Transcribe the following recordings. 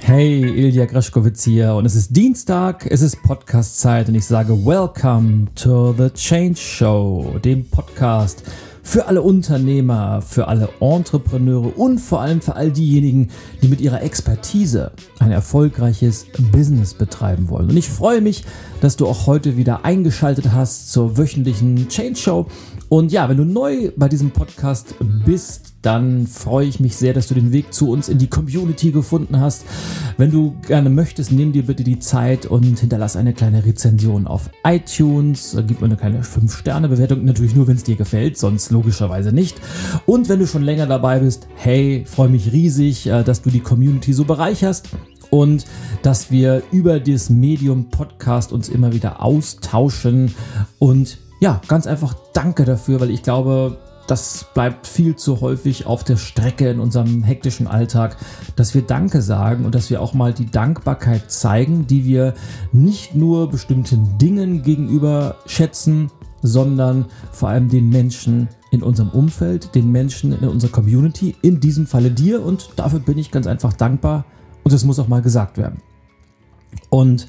Hey, Ilja Greschkowitz hier und es ist Dienstag, es ist Podcast-Zeit und ich sage Welcome to the Change Show, dem Podcast für alle Unternehmer, für alle Entrepreneure und vor allem für all diejenigen, die mit ihrer Expertise ein erfolgreiches Business betreiben wollen. Und ich freue mich, dass du auch heute wieder eingeschaltet hast zur wöchentlichen Change Show. Und ja, wenn du neu bei diesem Podcast bist, dann freue ich mich sehr, dass du den Weg zu uns in die Community gefunden hast. Wenn du gerne möchtest, nimm dir bitte die Zeit und hinterlass eine kleine Rezension auf iTunes. Gib mir eine kleine 5-Sterne-Bewertung, natürlich nur, wenn es dir gefällt, sonst logischerweise nicht. Und wenn du schon länger dabei bist, hey, freue mich riesig, äh, dass du die Community so bereicherst und dass wir über das Medium Podcast uns immer wieder austauschen. Und ja, ganz einfach danke dafür, weil ich glaube, das bleibt viel zu häufig auf der Strecke in unserem hektischen Alltag, dass wir Danke sagen und dass wir auch mal die Dankbarkeit zeigen, die wir nicht nur bestimmten Dingen gegenüber schätzen, sondern vor allem den Menschen in unserem Umfeld, den Menschen in unserer Community, in diesem Falle dir und dafür bin ich ganz einfach dankbar und es muss auch mal gesagt werden. Und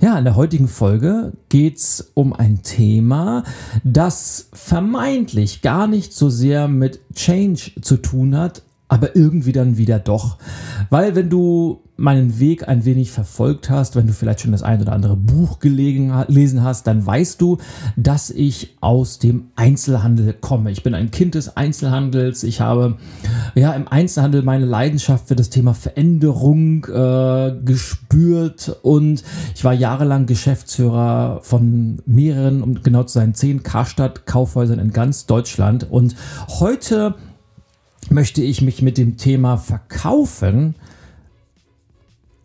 ja, in der heutigen Folge geht's um ein Thema, das vermeintlich gar nicht so sehr mit Change zu tun hat, aber irgendwie dann wieder doch. Weil wenn du meinen Weg ein wenig verfolgt hast, wenn du vielleicht schon das ein oder andere Buch gelesen hast, dann weißt du, dass ich aus dem Einzelhandel komme. Ich bin ein Kind des Einzelhandels. Ich habe ja im Einzelhandel meine Leidenschaft für das Thema Veränderung äh, gespürt und ich war jahrelang Geschäftsführer von mehreren, um genau zu sein, zehn Karstadt Kaufhäusern in ganz Deutschland und heute möchte ich mich mit dem Thema Verkaufen,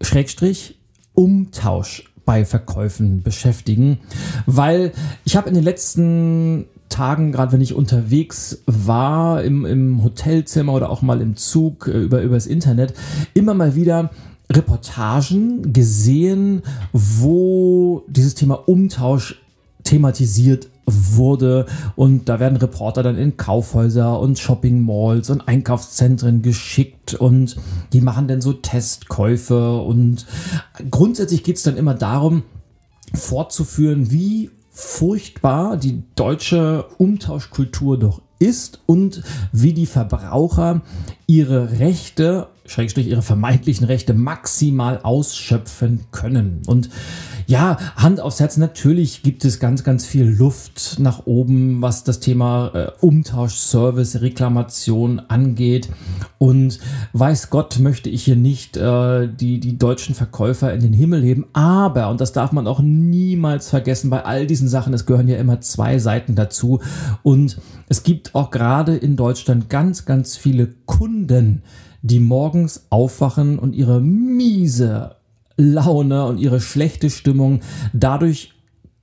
Schrägstrich, Umtausch bei Verkäufen beschäftigen, weil ich habe in den letzten Tagen, gerade wenn ich unterwegs war, im, im Hotelzimmer oder auch mal im Zug äh, über übers Internet, immer mal wieder Reportagen gesehen, wo dieses Thema Umtausch thematisiert wurde. Und da werden Reporter dann in Kaufhäuser und Shopping Malls und Einkaufszentren geschickt. Und die machen dann so Testkäufe. Und grundsätzlich geht es dann immer darum, fortzuführen, wie furchtbar die deutsche Umtauschkultur doch ist und wie die Verbraucher ihre Rechte, Schrägstrich ihre vermeintlichen Rechte maximal ausschöpfen können. Und ja, Hand aufs Herz, natürlich gibt es ganz, ganz viel Luft nach oben, was das Thema äh, Umtausch, Service, Reklamation angeht. Und weiß Gott möchte ich hier nicht äh, die, die deutschen Verkäufer in den Himmel heben. Aber, und das darf man auch niemals vergessen, bei all diesen Sachen, es gehören ja immer zwei Seiten dazu. Und es gibt auch gerade in Deutschland ganz, ganz viele Kunden, die morgens aufwachen und ihre miese Laune und ihre schlechte Stimmung dadurch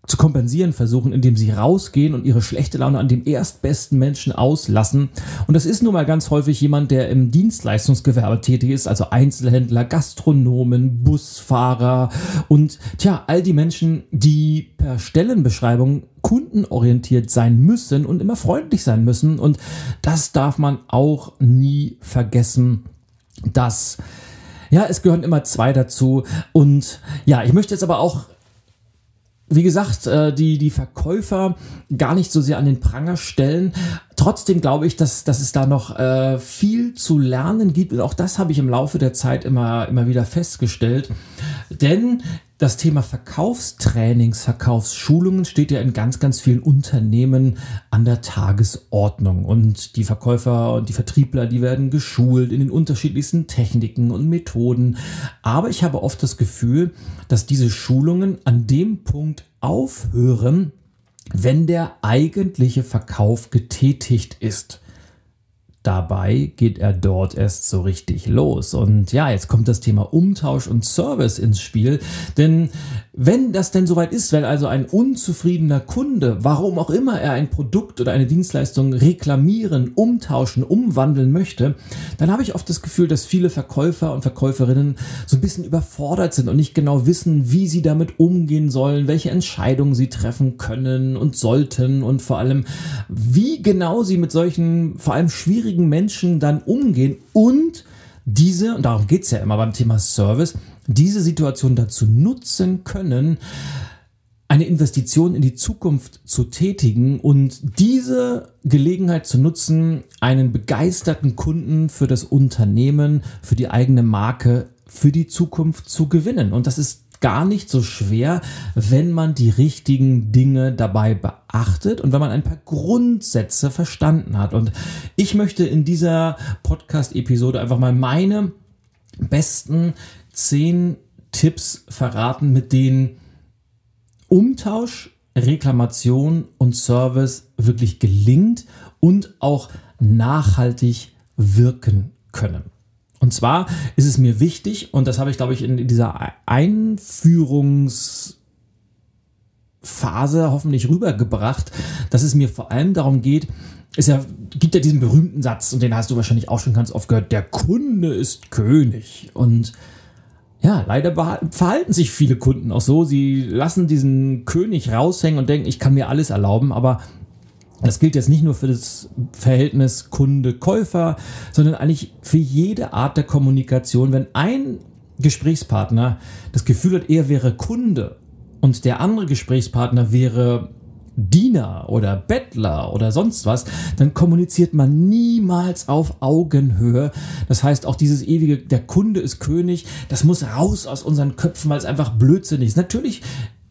zu kompensieren versuchen, indem sie rausgehen und ihre schlechte Laune an dem erstbesten Menschen auslassen. Und das ist nun mal ganz häufig jemand, der im Dienstleistungsgewerbe tätig ist, also Einzelhändler, Gastronomen, Busfahrer und tja, all die Menschen, die per Stellenbeschreibung kundenorientiert sein müssen und immer freundlich sein müssen. Und das darf man auch nie vergessen, dass ja, es gehören immer zwei dazu. Und ja, ich möchte jetzt aber auch wie gesagt, äh, die, die Verkäufer gar nicht so sehr an den Pranger stellen. Trotzdem glaube ich, dass, dass es da noch äh, viel zu lernen gibt. Und auch das habe ich im Laufe der Zeit immer, immer wieder festgestellt. Denn das Thema Verkaufstrainings, Verkaufsschulungen steht ja in ganz, ganz vielen Unternehmen an der Tagesordnung. Und die Verkäufer und die Vertriebler, die werden geschult in den unterschiedlichsten Techniken und Methoden. Aber ich habe oft das Gefühl, dass diese Schulungen an dem Punkt aufhören, wenn der eigentliche Verkauf getätigt ist. Dabei geht er dort erst so richtig los. Und ja, jetzt kommt das Thema Umtausch und Service ins Spiel. Denn wenn das denn soweit ist, wenn also ein unzufriedener Kunde, warum auch immer er ein Produkt oder eine Dienstleistung reklamieren, umtauschen, umwandeln möchte, dann habe ich oft das Gefühl, dass viele Verkäufer und Verkäuferinnen so ein bisschen überfordert sind und nicht genau wissen, wie sie damit umgehen sollen, welche Entscheidungen sie treffen können und sollten und vor allem, wie genau sie mit solchen vor allem schwierigen Menschen dann umgehen und diese, und darum geht es ja immer beim Thema Service, diese Situation dazu nutzen können, eine Investition in die Zukunft zu tätigen und diese Gelegenheit zu nutzen, einen begeisterten Kunden für das Unternehmen, für die eigene Marke, für die Zukunft zu gewinnen. Und das ist gar nicht so schwer, wenn man die richtigen Dinge dabei beachtet und wenn man ein paar Grundsätze verstanden hat. Und ich möchte in dieser Podcast-Episode einfach mal meine besten zehn Tipps verraten, mit denen Umtausch, Reklamation und Service wirklich gelingt und auch nachhaltig wirken können. Und zwar ist es mir wichtig, und das habe ich, glaube ich, in dieser Einführungsphase hoffentlich rübergebracht, dass es mir vor allem darum geht, es ja, gibt ja diesen berühmten Satz, und den hast du wahrscheinlich auch schon ganz oft gehört, der Kunde ist König. Und ja, leider verhalten sich viele Kunden auch so. Sie lassen diesen König raushängen und denken, ich kann mir alles erlauben, aber das gilt jetzt nicht nur für das Verhältnis Kunde-Käufer, sondern eigentlich für jede Art der Kommunikation. Wenn ein Gesprächspartner das Gefühl hat, er wäre Kunde und der andere Gesprächspartner wäre Diener oder Bettler oder sonst was, dann kommuniziert man niemals auf Augenhöhe. Das heißt, auch dieses ewige, der Kunde ist König, das muss raus aus unseren Köpfen, weil es einfach blödsinnig ist. Natürlich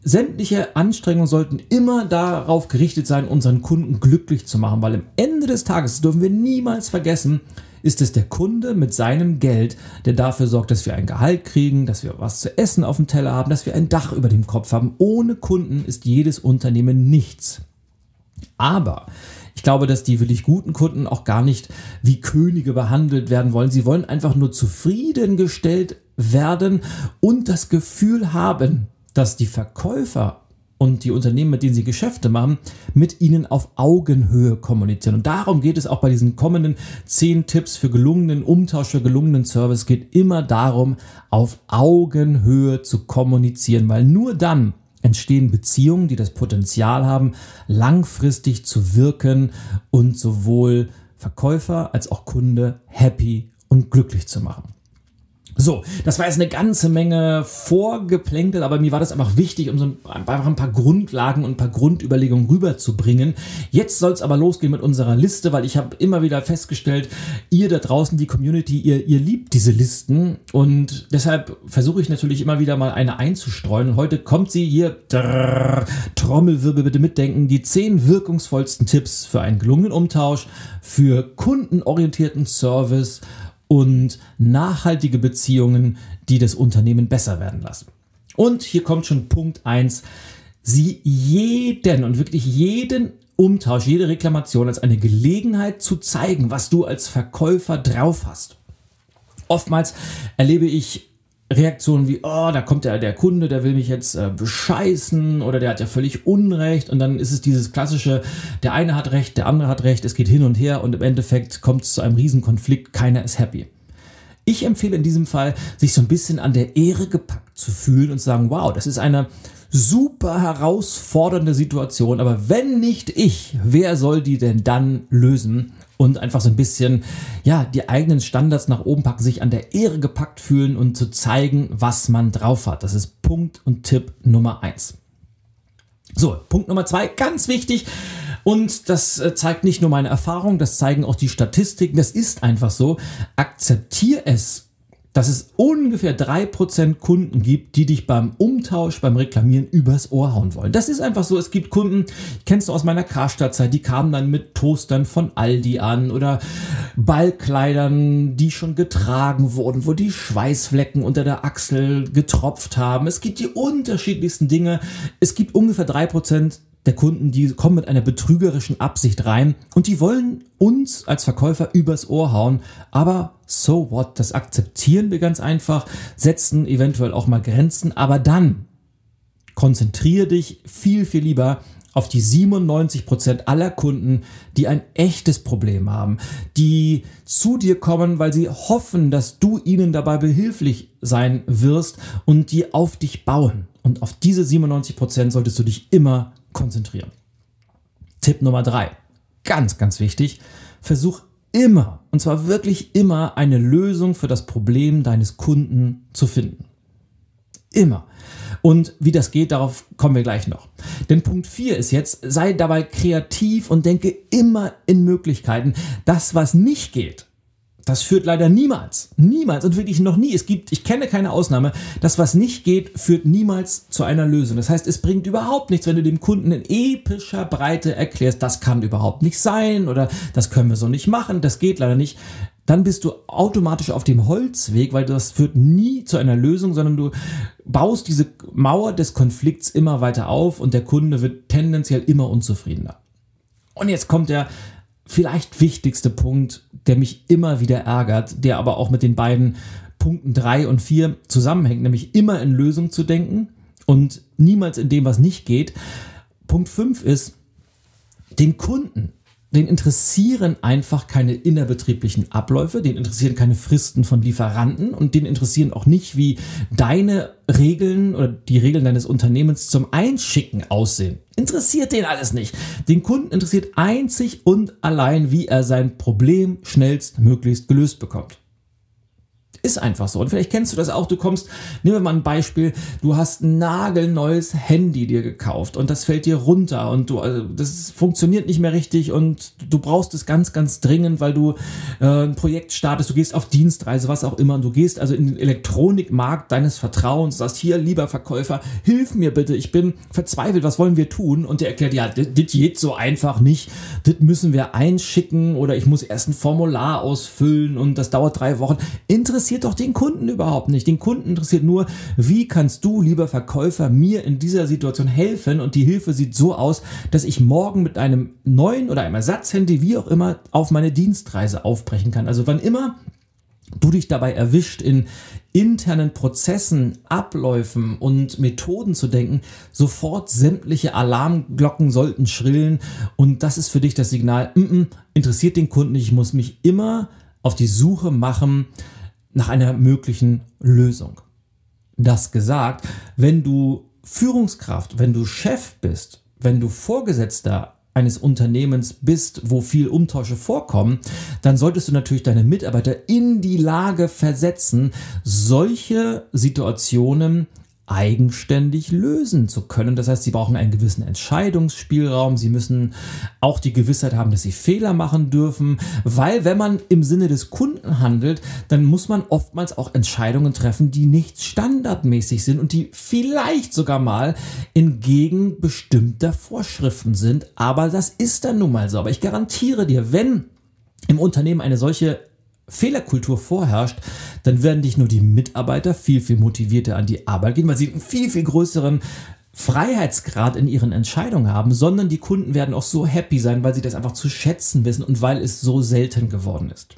sämtliche Anstrengungen sollten immer darauf gerichtet sein, unseren Kunden glücklich zu machen, weil am Ende des Tages dürfen wir niemals vergessen, ist es der Kunde mit seinem Geld, der dafür sorgt, dass wir ein Gehalt kriegen, dass wir was zu essen auf dem Teller haben, dass wir ein Dach über dem Kopf haben. Ohne Kunden ist jedes Unternehmen nichts. Aber ich glaube, dass die wirklich guten Kunden auch gar nicht wie Könige behandelt werden wollen. Sie wollen einfach nur zufriedengestellt werden und das Gefühl haben, dass die Verkäufer und die Unternehmen, mit denen sie Geschäfte machen, mit ihnen auf Augenhöhe kommunizieren. Und darum geht es auch bei diesen kommenden zehn Tipps für gelungenen Umtausch, für gelungenen Service. Geht immer darum, auf Augenhöhe zu kommunizieren, weil nur dann entstehen Beziehungen, die das Potenzial haben, langfristig zu wirken und sowohl Verkäufer als auch Kunde happy und glücklich zu machen. So, das war jetzt eine ganze Menge vorgeplänkelt, aber mir war das einfach wichtig, um so ein, einfach ein paar Grundlagen und ein paar Grundüberlegungen rüberzubringen. Jetzt soll es aber losgehen mit unserer Liste, weil ich habe immer wieder festgestellt, ihr da draußen, die Community, ihr, ihr liebt diese Listen und deshalb versuche ich natürlich immer wieder mal eine einzustreuen. Und heute kommt sie hier, drrr, Trommelwirbel bitte mitdenken, die zehn wirkungsvollsten Tipps für einen gelungenen Umtausch, für kundenorientierten Service und nachhaltige Beziehungen, die das Unternehmen besser werden lassen. Und hier kommt schon Punkt 1. Sie jeden und wirklich jeden Umtausch, jede Reklamation als eine Gelegenheit zu zeigen, was du als Verkäufer drauf hast. Oftmals erlebe ich Reaktionen wie, oh, da kommt der, der Kunde, der will mich jetzt äh, bescheißen oder der hat ja völlig Unrecht und dann ist es dieses klassische, der eine hat Recht, der andere hat Recht, es geht hin und her und im Endeffekt kommt es zu einem Riesenkonflikt, keiner ist happy. Ich empfehle in diesem Fall, sich so ein bisschen an der Ehre gepackt zu fühlen und zu sagen, wow, das ist eine super herausfordernde Situation, aber wenn nicht ich, wer soll die denn dann lösen? Und einfach so ein bisschen, ja, die eigenen Standards nach oben packen, sich an der Ehre gepackt fühlen und zu zeigen, was man drauf hat. Das ist Punkt und Tipp Nummer eins. So, Punkt Nummer zwei, ganz wichtig. Und das äh, zeigt nicht nur meine Erfahrung, das zeigen auch die Statistiken. Das ist einfach so. Akzeptier es dass es ungefähr 3% Kunden gibt, die dich beim Umtausch, beim Reklamieren übers Ohr hauen wollen. Das ist einfach so. Es gibt Kunden, kennst du aus meiner Karstadt-Zeit, die kamen dann mit Toastern von Aldi an oder Ballkleidern, die schon getragen wurden, wo die Schweißflecken unter der Achsel getropft haben. Es gibt die unterschiedlichsten Dinge. Es gibt ungefähr 3% der Kunden, die kommen mit einer betrügerischen Absicht rein und die wollen uns als Verkäufer übers Ohr hauen. Aber so what? Das akzeptieren wir ganz einfach, setzen eventuell auch mal Grenzen, aber dann konzentriere dich viel, viel lieber auf die 97% aller Kunden, die ein echtes Problem haben, die zu dir kommen, weil sie hoffen, dass du ihnen dabei behilflich sein wirst und die auf dich bauen. Und auf diese 97% solltest du dich immer konzentrieren. Tipp Nummer drei, ganz, ganz wichtig, versuch immer, und zwar wirklich immer, eine Lösung für das Problem deines Kunden zu finden. Immer. Und wie das geht, darauf kommen wir gleich noch. Denn Punkt 4 ist jetzt, sei dabei kreativ und denke immer in Möglichkeiten. Das, was nicht geht, das führt leider niemals, niemals und wirklich noch nie. Es gibt, ich kenne keine Ausnahme. Das, was nicht geht, führt niemals zu einer Lösung. Das heißt, es bringt überhaupt nichts, wenn du dem Kunden in epischer Breite erklärst, das kann überhaupt nicht sein oder das können wir so nicht machen, das geht leider nicht. Dann bist du automatisch auf dem Holzweg, weil das führt nie zu einer Lösung, sondern du baust diese Mauer des Konflikts immer weiter auf und der Kunde wird tendenziell immer unzufriedener. Und jetzt kommt der vielleicht wichtigste Punkt, der mich immer wieder ärgert, der aber auch mit den beiden Punkten 3 und 4 zusammenhängt, nämlich immer in Lösungen zu denken und niemals in dem, was nicht geht. Punkt 5 ist, den Kunden den interessieren einfach keine innerbetrieblichen Abläufe, den interessieren keine Fristen von Lieferanten und den interessieren auch nicht, wie deine Regeln oder die Regeln deines Unternehmens zum Einschicken aussehen. Interessiert den alles nicht. Den Kunden interessiert einzig und allein, wie er sein Problem schnellstmöglichst gelöst bekommt. Ist einfach so. Und vielleicht kennst du das auch. Du kommst, nehmen wir mal ein Beispiel. Du hast ein nagelneues Handy dir gekauft und das fällt dir runter und du, also das funktioniert nicht mehr richtig und du brauchst es ganz, ganz dringend, weil du äh, ein Projekt startest. Du gehst auf Dienstreise, was auch immer. Und du gehst also in den Elektronikmarkt deines Vertrauens, sagst hier, lieber Verkäufer, hilf mir bitte. Ich bin verzweifelt. Was wollen wir tun? Und der erklärt, ja, das geht so einfach nicht. Das müssen wir einschicken oder ich muss erst ein Formular ausfüllen und das dauert drei Wochen. Interessiert interessiert doch den Kunden überhaupt nicht. Den Kunden interessiert nur, wie kannst du, lieber Verkäufer, mir in dieser Situation helfen? Und die Hilfe sieht so aus, dass ich morgen mit einem neuen oder einem Ersatzhandy, wie auch immer, auf meine Dienstreise aufbrechen kann. Also wann immer du dich dabei erwischt, in internen Prozessen, Abläufen und Methoden zu denken, sofort sämtliche Alarmglocken sollten schrillen und das ist für dich das Signal, mm -mm, interessiert den Kunden nicht, ich muss mich immer auf die Suche machen nach einer möglichen Lösung. Das gesagt, wenn du Führungskraft, wenn du Chef bist, wenn du Vorgesetzter eines Unternehmens bist, wo viel Umtausche vorkommen, dann solltest du natürlich deine Mitarbeiter in die Lage versetzen, solche Situationen eigenständig lösen zu können. Das heißt, sie brauchen einen gewissen Entscheidungsspielraum. Sie müssen auch die Gewissheit haben, dass sie Fehler machen dürfen, weil wenn man im Sinne des Kunden handelt, dann muss man oftmals auch Entscheidungen treffen, die nicht standardmäßig sind und die vielleicht sogar mal entgegen bestimmter Vorschriften sind. Aber das ist dann nun mal so. Aber ich garantiere dir, wenn im Unternehmen eine solche Fehlerkultur vorherrscht, dann werden nicht nur die Mitarbeiter viel, viel motivierter an die Arbeit gehen, weil sie einen viel, viel größeren Freiheitsgrad in ihren Entscheidungen haben, sondern die Kunden werden auch so happy sein, weil sie das einfach zu schätzen wissen und weil es so selten geworden ist.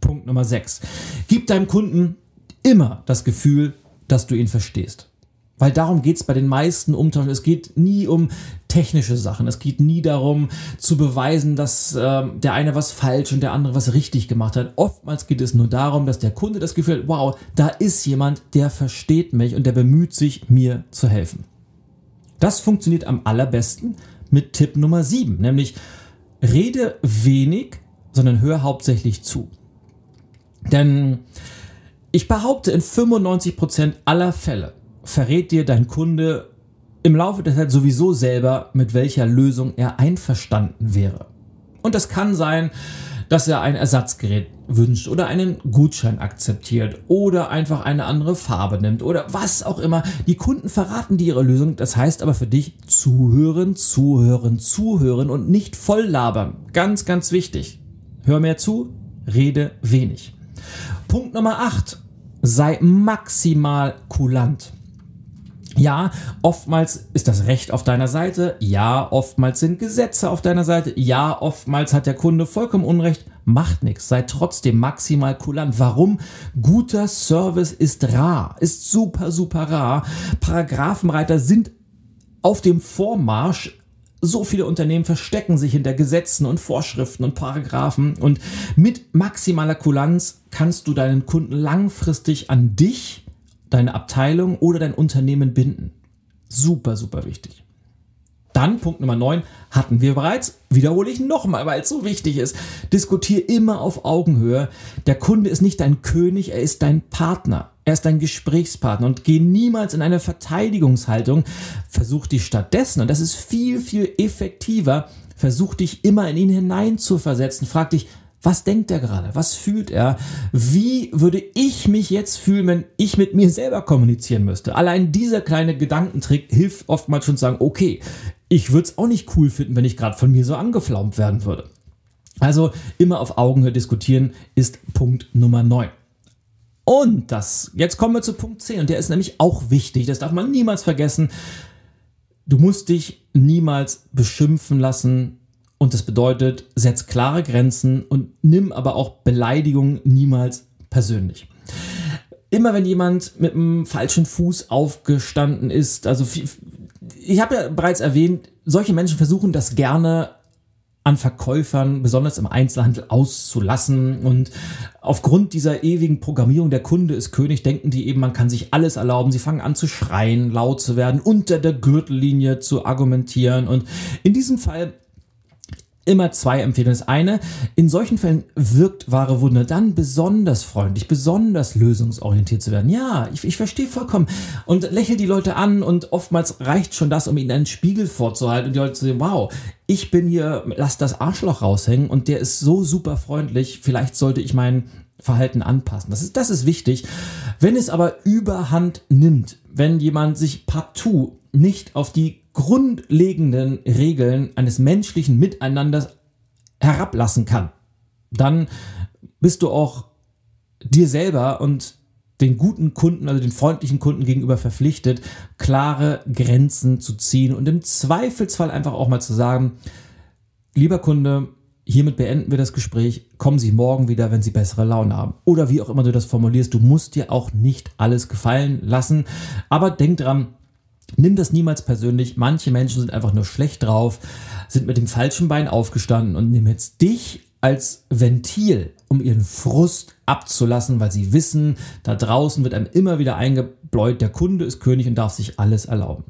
Punkt Nummer 6. Gib deinem Kunden immer das Gefühl, dass du ihn verstehst. Weil darum geht es bei den meisten Umtauschen. Es geht nie um technische Sachen. Es geht nie darum zu beweisen, dass äh, der eine was falsch und der andere was richtig gemacht hat. Oftmals geht es nur darum, dass der Kunde das Gefühl hat, wow, da ist jemand, der versteht mich und der bemüht sich, mir zu helfen. Das funktioniert am allerbesten mit Tipp Nummer 7, nämlich rede wenig, sondern hör hauptsächlich zu. Denn ich behaupte, in 95% aller Fälle verrät dir dein Kunde im Laufe der Zeit sowieso selber, mit welcher Lösung er einverstanden wäre. Und das kann sein, dass er ein Ersatzgerät wünscht oder einen Gutschein akzeptiert oder einfach eine andere Farbe nimmt oder was auch immer. Die Kunden verraten dir ihre Lösung. Das heißt aber für dich zuhören, zuhören, zuhören und nicht voll labern. Ganz, ganz wichtig. Hör mehr zu, rede wenig. Punkt Nummer 8. Sei maximal kulant. Ja, oftmals ist das Recht auf deiner Seite. Ja, oftmals sind Gesetze auf deiner Seite. Ja, oftmals hat der Kunde vollkommen Unrecht. Macht nichts. Sei trotzdem maximal kulant. Warum? Guter Service ist rar. Ist super, super rar. Paragraphenreiter sind auf dem Vormarsch. So viele Unternehmen verstecken sich hinter Gesetzen und Vorschriften und Paragraphen. Und mit maximaler Kulanz kannst du deinen Kunden langfristig an dich deine Abteilung oder dein Unternehmen binden. Super, super wichtig. Dann Punkt Nummer 9 hatten wir bereits, wiederhole ich nochmal, weil es so wichtig ist. Diskutiere immer auf Augenhöhe. Der Kunde ist nicht dein König, er ist dein Partner. Er ist dein Gesprächspartner und geh niemals in eine Verteidigungshaltung. Versuch dich stattdessen, und das ist viel, viel effektiver, versuch dich immer in ihn hinein zu versetzen. Frag dich, was denkt er gerade? Was fühlt er? Wie würde ich mich jetzt fühlen, wenn ich mit mir selber kommunizieren müsste? Allein dieser kleine Gedankentrick hilft oftmals schon zu sagen, okay, ich würde es auch nicht cool finden, wenn ich gerade von mir so angeflaumt werden würde. Also immer auf Augenhöhe diskutieren ist Punkt Nummer 9. Und das, jetzt kommen wir zu Punkt 10 und der ist nämlich auch wichtig, das darf man niemals vergessen. Du musst dich niemals beschimpfen lassen und das bedeutet, setz klare Grenzen und nimm aber auch Beleidigungen niemals persönlich. Immer wenn jemand mit einem falschen Fuß aufgestanden ist, also ich habe ja bereits erwähnt, solche Menschen versuchen das gerne an Verkäufern, besonders im Einzelhandel, auszulassen. Und aufgrund dieser ewigen Programmierung, der Kunde ist König, denken die eben, man kann sich alles erlauben. Sie fangen an zu schreien, laut zu werden, unter der Gürtellinie zu argumentieren. Und in diesem Fall immer zwei Empfehlungen. Das eine, in solchen Fällen wirkt wahre Wunder dann besonders freundlich, besonders lösungsorientiert zu werden. Ja, ich, ich verstehe vollkommen. Und lächel die Leute an und oftmals reicht schon das, um ihnen einen Spiegel vorzuhalten und die Leute zu sehen, wow, ich bin hier, lass das Arschloch raushängen und der ist so super freundlich, vielleicht sollte ich mein Verhalten anpassen. Das ist, das ist wichtig. Wenn es aber überhand nimmt, wenn jemand sich partout nicht auf die grundlegenden Regeln eines menschlichen Miteinanders herablassen kann, dann bist du auch dir selber und den guten Kunden, also den freundlichen Kunden gegenüber verpflichtet, klare Grenzen zu ziehen und im Zweifelsfall einfach auch mal zu sagen, lieber Kunde, hiermit beenden wir das Gespräch, kommen Sie morgen wieder, wenn Sie bessere Laune haben. Oder wie auch immer du das formulierst, du musst dir auch nicht alles gefallen lassen, aber denk dran, Nimm das niemals persönlich. Manche Menschen sind einfach nur schlecht drauf, sind mit dem falschen Bein aufgestanden und nehmen jetzt dich als Ventil, um ihren Frust abzulassen, weil sie wissen, da draußen wird einem immer wieder eingebläut, der Kunde ist König und darf sich alles erlauben.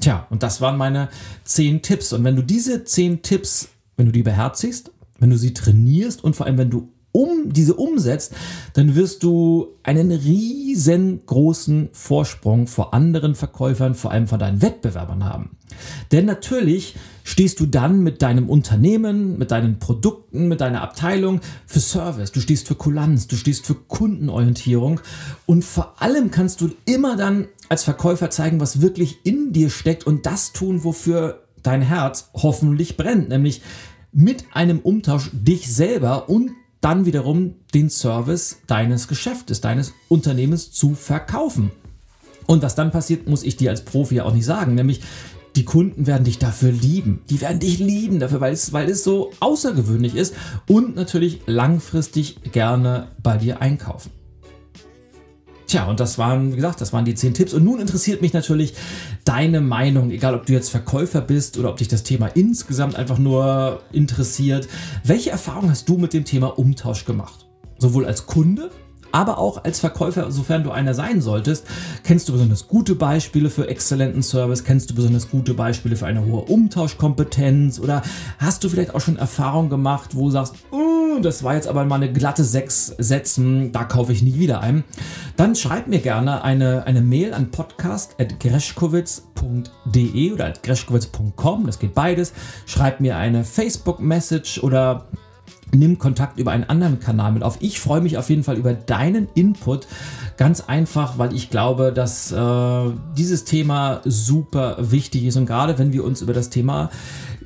Tja, und das waren meine zehn Tipps. Und wenn du diese zehn Tipps, wenn du die beherzigst, wenn du sie trainierst und vor allem, wenn du um diese umsetzt, dann wirst du einen riesengroßen Vorsprung vor anderen Verkäufern, vor allem vor deinen Wettbewerbern haben. Denn natürlich stehst du dann mit deinem Unternehmen, mit deinen Produkten, mit deiner Abteilung für Service, du stehst für Kulanz, du stehst für Kundenorientierung. Und vor allem kannst du immer dann als Verkäufer zeigen, was wirklich in dir steckt und das tun, wofür dein Herz hoffentlich brennt, nämlich mit einem Umtausch dich selber und dann wiederum den Service deines Geschäftes, deines Unternehmens zu verkaufen. Und was dann passiert, muss ich dir als Profi ja auch nicht sagen, nämlich die Kunden werden dich dafür lieben. Die werden dich lieben dafür, weil es, weil es so außergewöhnlich ist und natürlich langfristig gerne bei dir einkaufen. Tja, und das waren, wie gesagt, das waren die zehn Tipps. Und nun interessiert mich natürlich deine Meinung, egal ob du jetzt Verkäufer bist oder ob dich das Thema insgesamt einfach nur interessiert. Welche Erfahrungen hast du mit dem Thema Umtausch gemacht? Sowohl als Kunde aber auch als Verkäufer, sofern du einer sein solltest, kennst du besonders gute Beispiele für exzellenten Service, kennst du besonders gute Beispiele für eine hohe Umtauschkompetenz oder hast du vielleicht auch schon Erfahrungen gemacht, wo du sagst, oh, das war jetzt aber mal eine glatte sechs Sätzen, da kaufe ich nie wieder ein. Dann schreib mir gerne eine, eine Mail an podcast.greschkowitz.de oder greschkowitz.com, das geht beides. Schreib mir eine Facebook-Message oder nimm Kontakt über einen anderen Kanal mit auf. Ich freue mich auf jeden Fall über deinen Input. Ganz einfach, weil ich glaube, dass äh, dieses Thema super wichtig ist. Und gerade wenn wir uns über das Thema,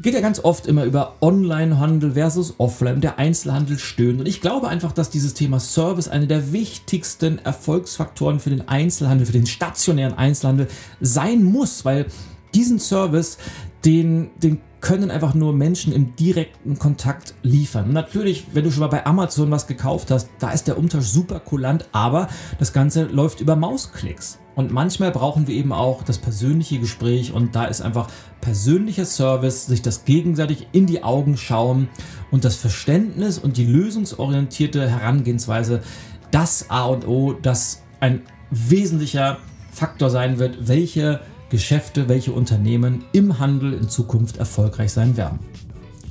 geht ja ganz oft immer über Online-Handel versus Offline, der Einzelhandel stöhnen. Und ich glaube einfach, dass dieses Thema Service einer der wichtigsten Erfolgsfaktoren für den Einzelhandel, für den stationären Einzelhandel sein muss, weil diesen Service, den, den können einfach nur Menschen im direkten Kontakt liefern. Natürlich, wenn du schon mal bei Amazon was gekauft hast, da ist der Umtausch super kulant, aber das Ganze läuft über Mausklicks. Und manchmal brauchen wir eben auch das persönliche Gespräch und da ist einfach persönlicher Service, sich das gegenseitig in die Augen schauen und das Verständnis und die lösungsorientierte Herangehensweise das A und O, das ein wesentlicher Faktor sein wird, welche Geschäfte, welche Unternehmen im Handel in Zukunft erfolgreich sein werden.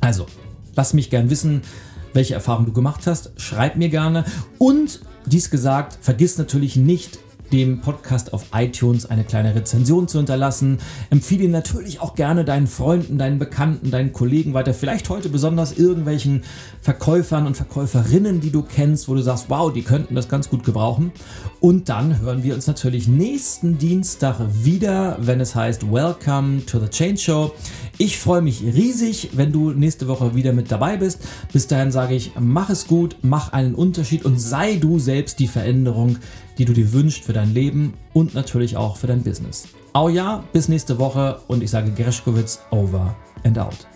Also, lass mich gern wissen, welche Erfahrungen du gemacht hast. Schreib mir gerne. Und dies gesagt, vergiss natürlich nicht, dem Podcast auf iTunes eine kleine Rezension zu hinterlassen. Empfehle ihn natürlich auch gerne deinen Freunden, deinen Bekannten, deinen Kollegen weiter. Vielleicht heute besonders irgendwelchen Verkäufern und Verkäuferinnen, die du kennst, wo du sagst, wow, die könnten das ganz gut gebrauchen. Und dann hören wir uns natürlich nächsten Dienstag wieder, wenn es heißt Welcome to the Change Show. Ich freue mich riesig, wenn du nächste Woche wieder mit dabei bist. Bis dahin sage ich, mach es gut, mach einen Unterschied und sei du selbst die Veränderung, die du dir wünschst für dein Leben und natürlich auch für dein Business. Au ja, bis nächste Woche und ich sage Gershkowitz over and out.